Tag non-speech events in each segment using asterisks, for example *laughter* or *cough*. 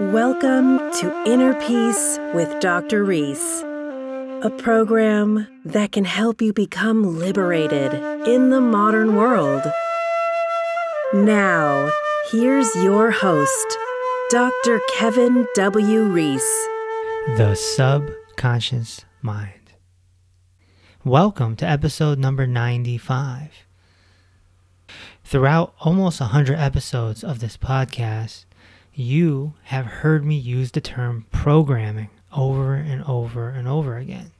Welcome to Inner Peace with Dr. Reese, a program that can help you become liberated in the modern world. Now, here's your host, Dr. Kevin W. Reese. The Subconscious Mind. Welcome to episode number 95. Throughout almost 100 episodes of this podcast, you have heard me use the term programming over and over and over again.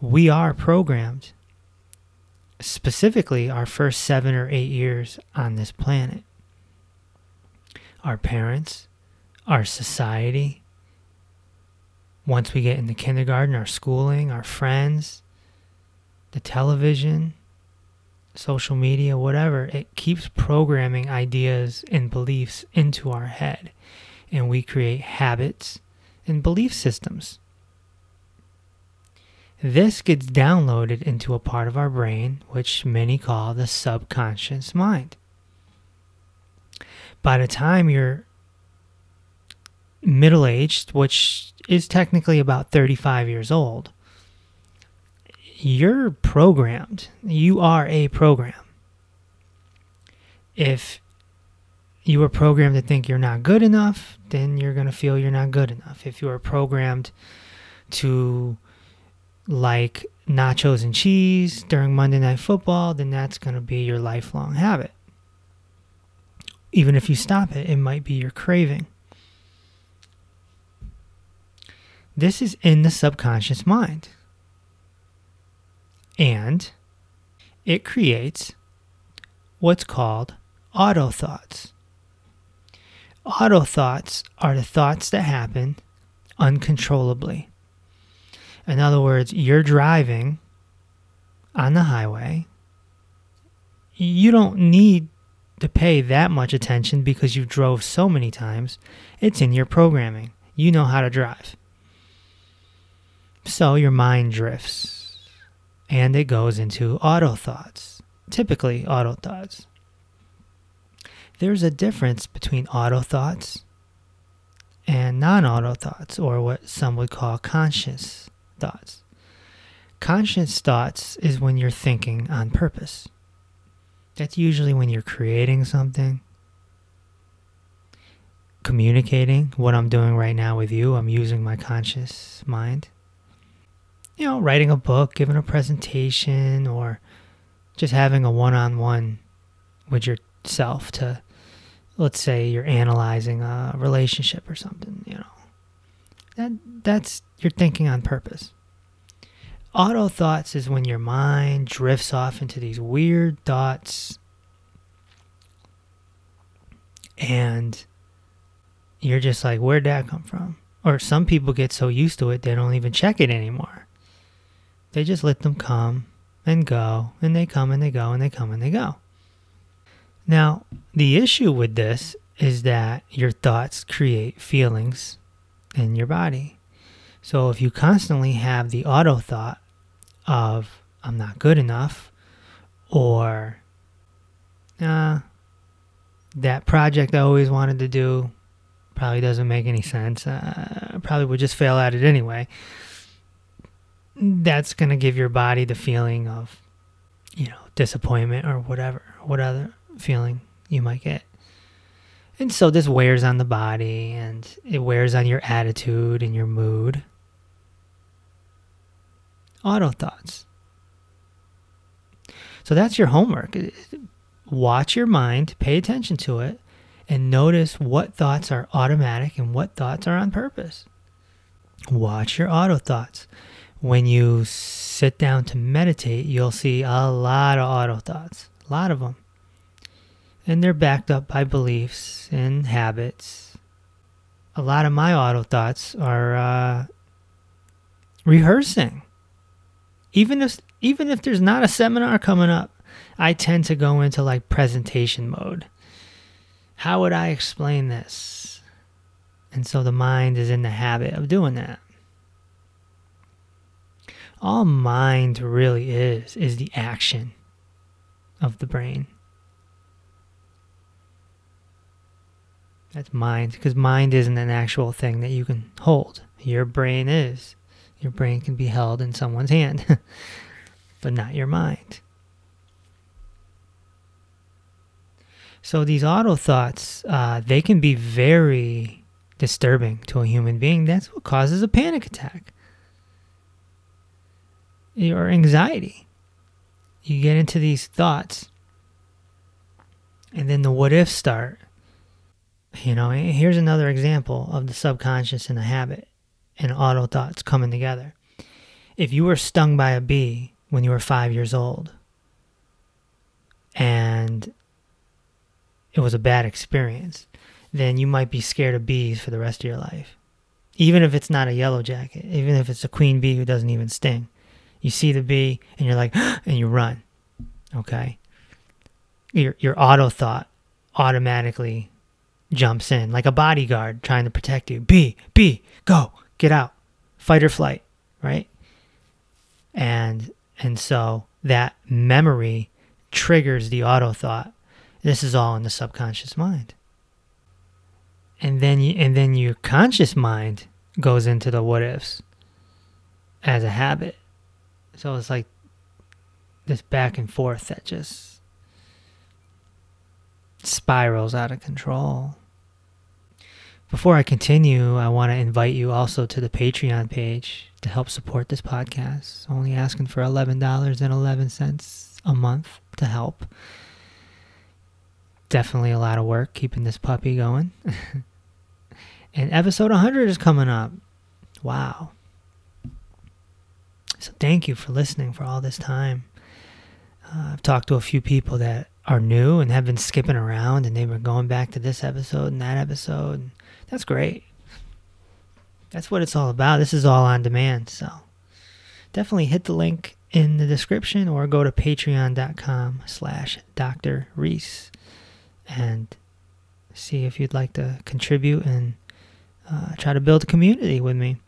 We are programmed, specifically our first seven or eight years on this planet. Our parents, our society, once we get into kindergarten, our schooling, our friends, the television, social media, whatever, it keeps programming ideas and beliefs into our head. And we create habits and belief systems. This gets downloaded into a part of our brain, which many call the subconscious mind. By the time you're middle aged, which is technically about 35 years old, you're programmed. You are a program. If you were programmed to think you're not good enough, then you're going to feel you're not good enough. If you are programmed to like nachos and cheese during Monday Night Football, then that's going to be your lifelong habit. Even if you stop it, it might be your craving. This is in the subconscious mind and it creates what's called auto thoughts. Auto thoughts are the thoughts that happen uncontrollably. In other words, you're driving on the highway. You don't need to pay that much attention because you drove so many times. It's in your programming. You know how to drive. So your mind drifts and it goes into auto thoughts, typically auto thoughts. There's a difference between auto thoughts and non auto thoughts, or what some would call conscious thoughts. Conscious thoughts is when you're thinking on purpose. That's usually when you're creating something, communicating what I'm doing right now with you. I'm using my conscious mind you know, writing a book, giving a presentation, or just having a one on one with yourself to, let's say, you're analyzing a relationship or something, you know. That, that's you're thinking on purpose. Auto thoughts is when your mind drifts off into these weird thoughts and you're just like, where'd that come from? Or some people get so used to it, they don't even check it anymore. They just let them come and go, and they come and they go, and they come and they go. Now, the issue with this is that your thoughts create feelings in your body. So if you constantly have the auto thought of, I'm not good enough, or, uh, that project I always wanted to do probably doesn't make any sense. Uh, probably would just fail at it anyway that's going to give your body the feeling of, you know, disappointment or whatever, what other feeling you might get. And so this wears on the body and it wears on your attitude and your mood. Auto thoughts. So that's your homework. Watch your mind, pay attention to it, and notice what thoughts are automatic and what thoughts are on purpose. Watch your auto thoughts when you sit down to meditate, you'll see a lot of auto thoughts, a lot of them. And they're backed up by beliefs and habits. A lot of my auto thoughts are uh, rehearsing. Even if even if there's not a seminar coming up, I tend to go into like presentation mode. How would I explain this? And so the mind is in the habit of doing that all mind really is is the action of the brain. That's mind, because mind isn't an actual thing that you can hold. Your brain is. Your brain can be held in someone's hand, *laughs* but not your mind. So these auto thoughts, uh, they can be very disturbing to a human being. That's what causes a panic attack or anxiety. You get into these thoughts, and then the what ifs start. You know, here's another example of the subconscious and the habit and auto thoughts coming together. If you were stung by a bee when you were five years old, and it was a bad experience, then you might be scared of bees for the rest of your life. Even if it's not a yellow jacket, even if it's a queen bee who doesn't even sting. You see the bee and you're like, *gasps* and you run. Okay? Your, your auto thought automatically jumps in like a bodyguard trying to protect you. Bee, bee, go, get out, fight or flight, right? And and so that memory triggers the auto thought this is all in the subconscious mind. And then you, and then your conscious mind goes into the what ifs as a habit. So it's like this back and forth that just spirals out of control. Before I continue, I want to invite you also to the Patreon page to help support this podcast. Only asking for $11.11 a month to help definitely a lot of work keeping this puppy going. *laughs* and episode 100 is coming up. Wow. So thank you for listening for all this time. Uh, I've talked to a few people that are new and have been skipping around and they were going back to this episode and that episode. And that's great. That's what it's all about. This is all on demand. So definitely hit the link in the description or go to patreon.com slash Dr. Reese and see if you'd like to contribute and uh, try to build a community with me.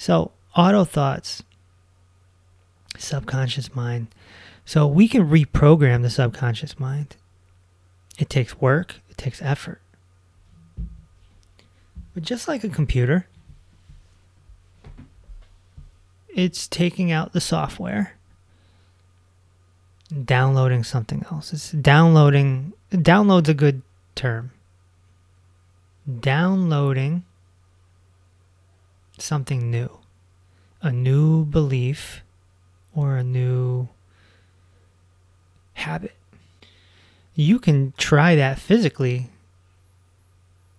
So, auto thoughts, subconscious mind. So, we can reprogram the subconscious mind. It takes work, it takes effort. But just like a computer, it's taking out the software downloading something else. It's downloading. Download's a good term. Downloading something new, a new belief, or a new habit. You can try that physically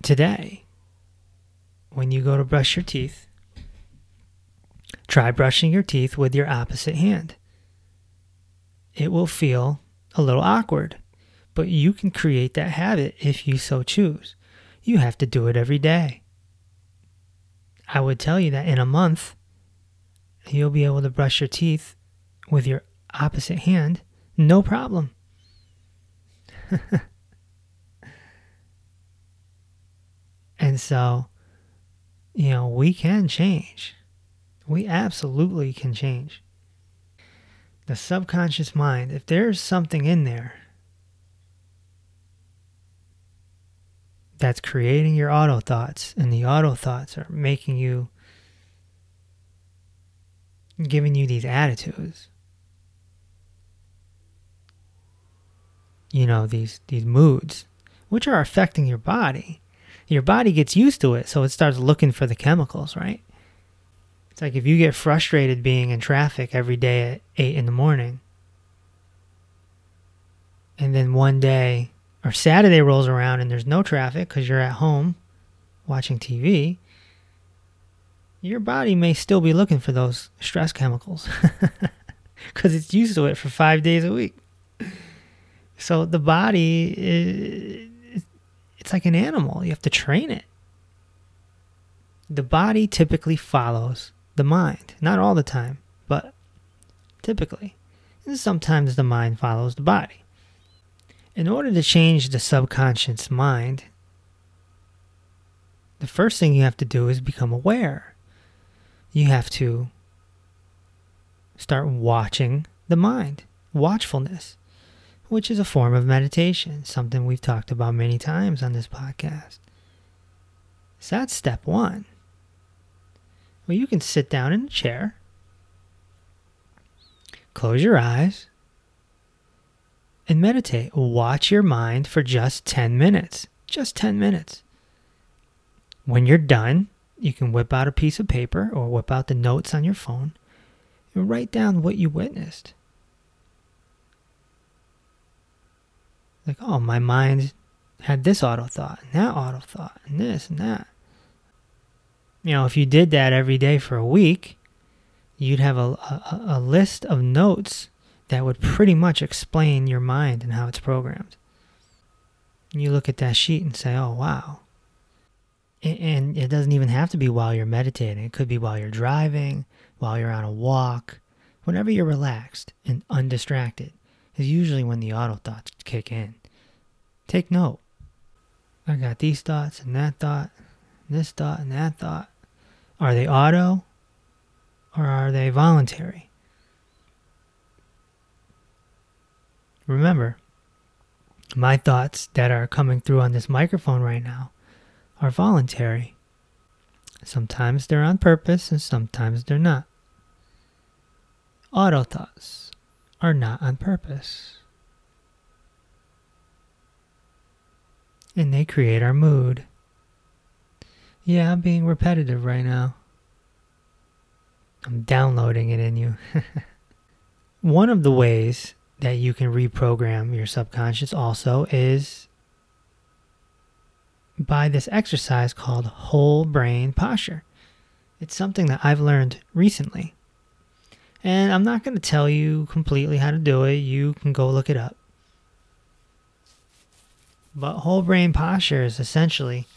today. When you go to brush your teeth, try brushing your teeth with your opposite hand it will feel a little awkward, but you can create that habit if you so choose. You have to do it every day. I would tell you that in a month, you'll be able to brush your teeth with your opposite hand, no problem. *laughs* and so, you know, we can change. We absolutely can change the subconscious mind, if there's something in there that's creating your auto thoughts, and the auto thoughts are making you, giving you these attitudes, you know, these, these moods, which are affecting your body. Your body gets used to it, so it starts looking for the chemicals, right? It's like if you get frustrated being in traffic every day at 8 in the morning, and then one day or Saturday rolls around and there's no traffic because you're at home watching TV, your body may still be looking for those stress chemicals *laughs* because it's used to it for five days a week. So the body, it's like an animal. You have to train it. The body typically follows the mind. Not all the time, but typically. And sometimes the mind follows the body. In order to change the subconscious mind, the first thing you have to do is become aware. You have to start watching the mind, watchfulness. which is a form of meditation, something we've talked about many times on this podcast. So that's step one. Well, you can sit down in a chair, close your eyes, and meditate. Watch your mind for just 10 minutes. Just 10 minutes. When you're done, you can whip out a piece of paper or whip out the notes on your phone and write down what you witnessed. Like, oh, my mind had this auto thought and that auto thought and this and that. You know, if you did that every day for a week, you'd have a, a, a list of notes that would pretty much explain your mind and how it's programmed. And you look at that sheet and say, oh, wow. And it doesn't even have to be while you're meditating. It could be while you're driving, while you're on a walk, whenever you're relaxed and undistracted is usually when the auto thoughts kick in. Take note. I got these thoughts and that thought, and this thought and that thought. Are they auto or are they voluntary? Remember, my thoughts that are coming through on this microphone right now are voluntary. Sometimes they're on purpose and sometimes they're not. Auto thoughts are not on purpose. And they create our mood. Yeah, I'm being repetitive right now. I'm downloading it in you. *laughs* One of the ways that you can reprogram your subconscious also is by this exercise called whole brain posture. It's something that I've learned recently. And I'm not going to tell you completely how to do it. You can go look it up. But whole brain posture is essentially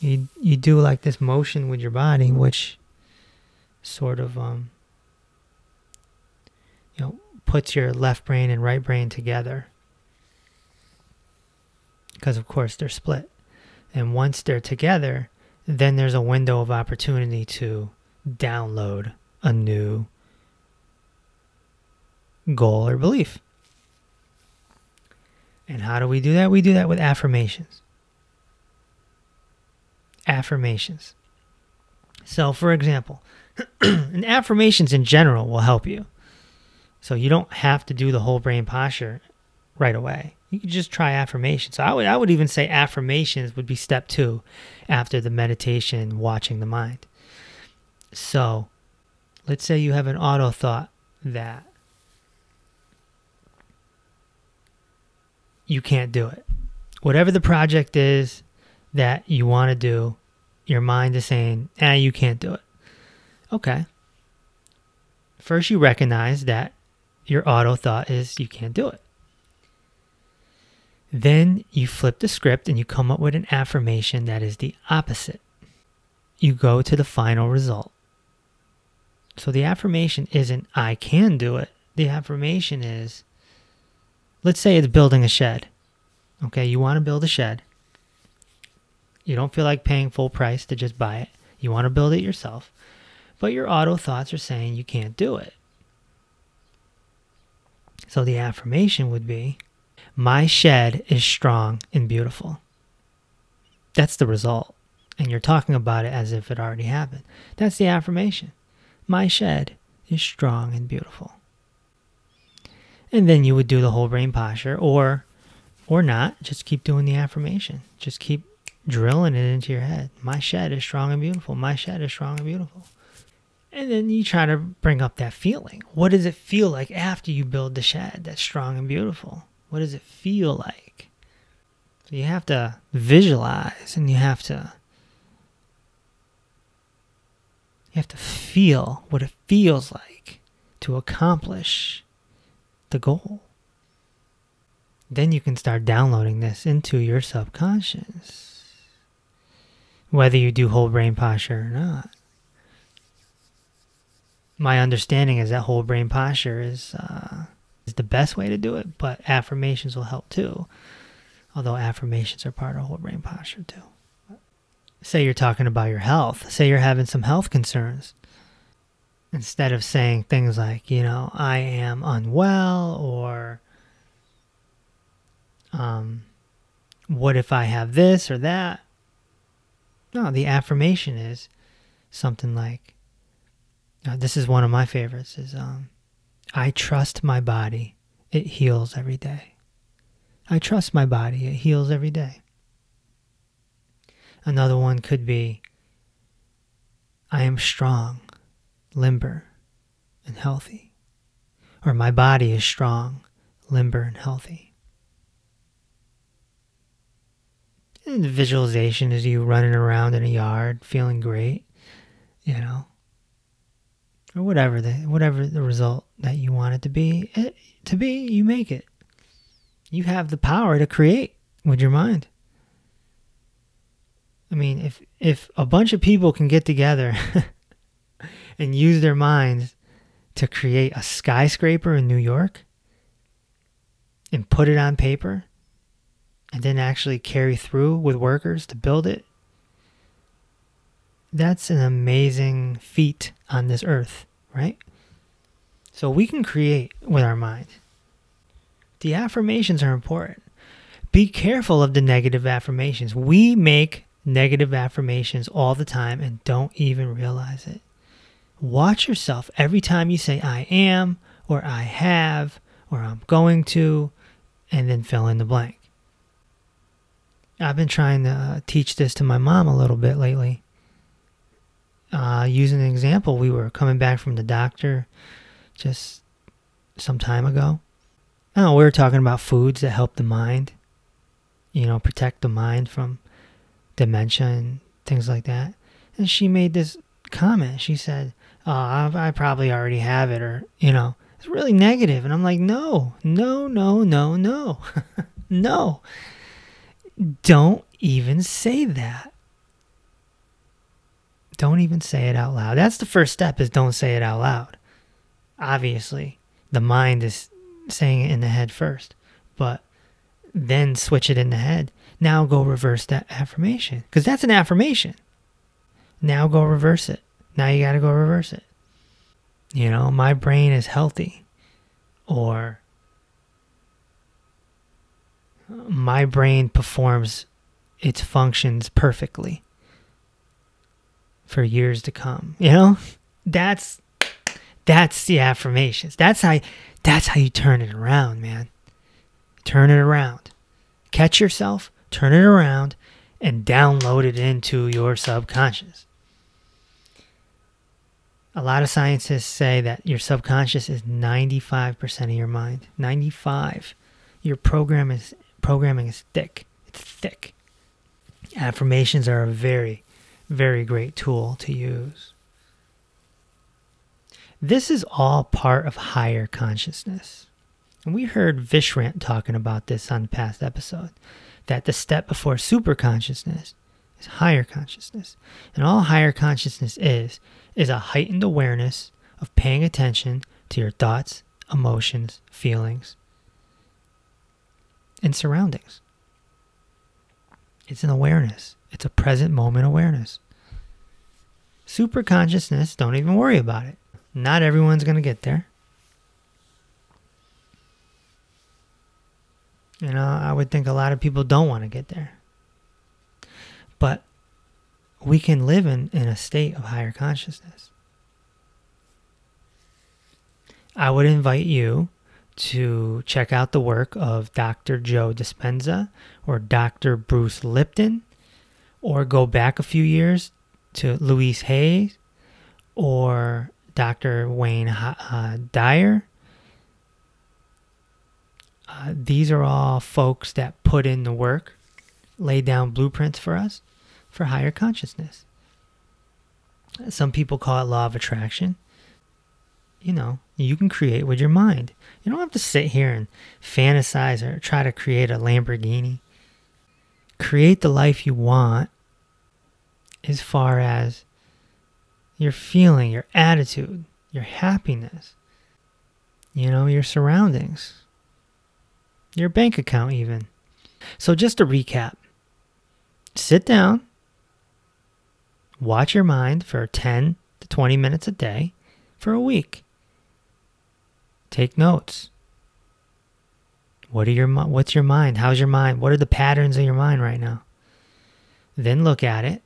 you you do like this motion with your body, which sort of um you know puts your left brain and right brain together. Because of course they're split. And once they're together, then there's a window of opportunity to download a new goal, or belief. And how do we do that? We do that with affirmations. Affirmations. So, for example, *clears throat* and affirmations in general will help you. So, you don't have to do the whole brain posture right away. You can just try affirmations. So I would I would even say affirmations would be step 2 after the meditation watching the mind. So, let's say you have an auto thought that you can't do it. Whatever the project is that you want to do, your mind is saying, ah, you can't do it. Okay. First, you recognize that your auto thought is you can't do it. Then you flip the script and you come up with an affirmation that is the opposite. You go to the final result. So the affirmation isn't, I can do it. The affirmation is, let's say it's building a shed. Okay, you want to build a shed. You don't feel like paying full price to just buy it. You want to build it yourself. But your auto thoughts are saying you can't do it. So the affirmation would be My shed is strong and beautiful. That's the result. And you're talking about it as if it already happened. That's the affirmation. My shed is strong and beautiful. And then you would do the whole brain posture or or not, just keep doing the affirmation. Just keep drilling it into your head. My shed is strong and beautiful. My shed is strong and beautiful. And then you try to bring up that feeling. What does it feel like after you build the shed that's strong and beautiful? What does it feel like? So you have to visualize and you have to you have to feel what it feels like to accomplish the goal. Then you can start downloading this into your subconscious. Whether you do whole brain posture or not. My understanding is that whole brain posture is uh, is the best way to do it, but affirmations will help too. Although affirmations are part of whole brain posture too. Say you're talking about your health. Say you're having some health concerns instead of saying things like, you know, I am unwell or um, what if I have this or that? No, the affirmation is something like uh, this is one of my favorites is um, I trust my body. It heals every day. I trust my body. It heals every day. Another one could be I am strong, limber, and healthy. Or my body is strong, limber, and healthy. And the visualization is you running around in a yard feeling great, you know, or whatever the whatever the result that you want it to be it, to be, you make it. You have the power to create with your mind. I mean, if if a bunch of people can get together *laughs* and use their minds to create a skyscraper in New York and put it on paper and then actually carry through with workers to build it, that's an amazing feat on this earth, right? So we can create with our mind. The affirmations are important. Be careful of the negative affirmations. We make negative affirmations all the time and don't even realize it. Watch yourself every time you say, I am, or I have, or I'm going to, and then fill in the blank. I've been trying to uh, teach this to my mom a little bit lately. Uh, using an example, we were coming back from the doctor just some time ago. Know, we were talking about foods that help the mind, you know, protect the mind from dementia and things like that. And she made this comment. She said, Oh, I, I probably already have it, or, you know, it's really negative. And I'm like, No, no, no, no, no, *laughs* no. Don't even say that. Don't even say it out loud. That's the first step is don't say it out loud. Obviously, the mind is saying it in the head first, but then switch it in the head now go reverse that affirmation because that's an affirmation. Now go reverse it. Now you got to go reverse it. You know, my brain is healthy. Or my brain performs its functions perfectly for years to come. You know? That's that's the affirmations. That's how that's how you turn it around, man. Turn it around. Catch yourself, turn it around, and download it into your subconscious. A lot of scientists say that your subconscious is 95% of your mind. 95. Your program is programming is thick. It's thick. Affirmations are a very, very great tool to use. This is all part of higher consciousness. And we heard Vishrant talking about this on the past episode that the step before super consciousness is higher consciousness. And all higher consciousness is, is a heightened awareness of paying attention to your thoughts, emotions, feelings, and surroundings. It's an awareness, it's a present moment awareness. Super consciousness, don't even worry about it. Not everyone's going to get there. You know, I would think a lot of people don't want to get there. But we can live in, in a state of higher consciousness. I would invite you to check out the work of Dr. Joe Dispenza or Dr. Bruce Lipton, or go back a few years to Louise Hay or Dr. Wayne uh, Dyer uh, these are all folks that put in the work, lay down blueprints for us for higher consciousness. Some people call it law of attraction. You know, you can create with your mind. You don't have to sit here and fantasize or try to create a Lamborghini. Create the life you want as far as your feeling, your attitude, your happiness, you know, your surroundings your bank account, even. So, just to recap sit down, watch your mind for 10 to 20 minutes a day for a week. Take notes. What are your what's your mind? How's your mind? What are the patterns in your mind right now? Then look at it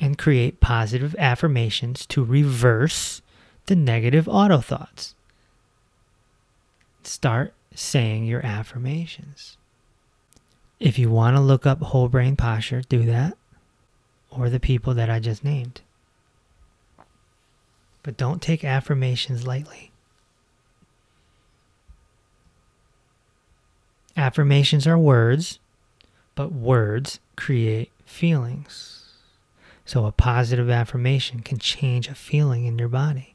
and create positive affirmations to reverse the negative auto thoughts. Start saying your affirmations. If you want to look up whole brain posture, do that, or the people that I just named. But don't take affirmations lightly. Affirmations are words, but words create feelings. So a positive affirmation can change a feeling in your body.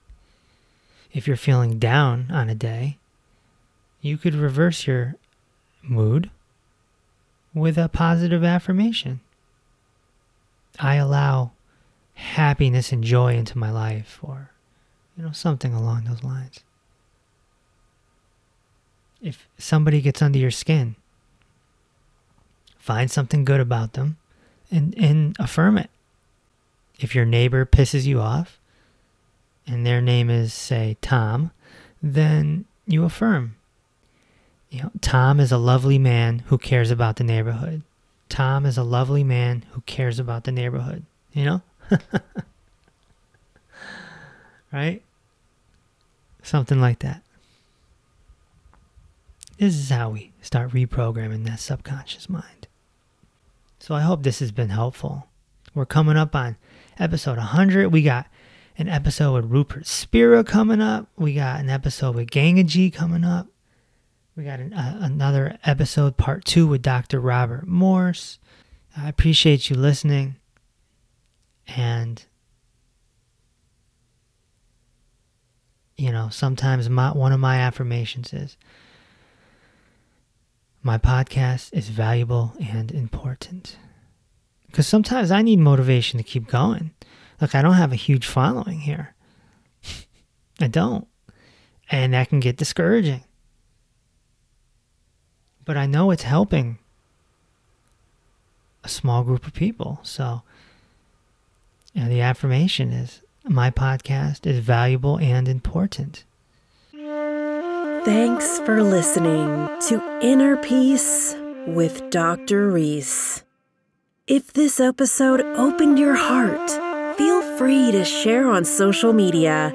If you're feeling down on a day, you could reverse your mood with a positive affirmation. I allow happiness and joy into my life, or, you know, something along those lines. If somebody gets under your skin, find something good about them and, and affirm it. If your neighbor pisses you off and their name is, say, Tom, then you affirm. You know, Tom is a lovely man who cares about the neighborhood. Tom is a lovely man who cares about the neighborhood. You know? *laughs* right? Something like that. This is how we start reprogramming that subconscious mind. So I hope this has been helpful. We're coming up on episode 100. We got an episode with Rupert Spira coming up. We got an episode with Gangaji coming up. We got an, uh, another episode, part two, with Dr. Robert Morse. I appreciate you listening. And, you know, sometimes my, one of my affirmations is my podcast is valuable and important. Because sometimes I need motivation to keep going. Look, I don't have a huge following here. *laughs* I don't. And that can get discouraging. But I know it's helping a small group of people. So, you know, the affirmation is my podcast is valuable and important. Thanks for listening to Inner Peace with Dr. Reese. If this episode opened your heart, feel free to share on social media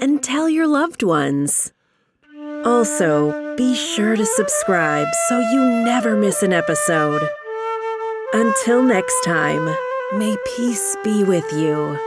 and tell your loved ones. Also, be sure to subscribe so you never miss an episode. Until next time, may peace be with you.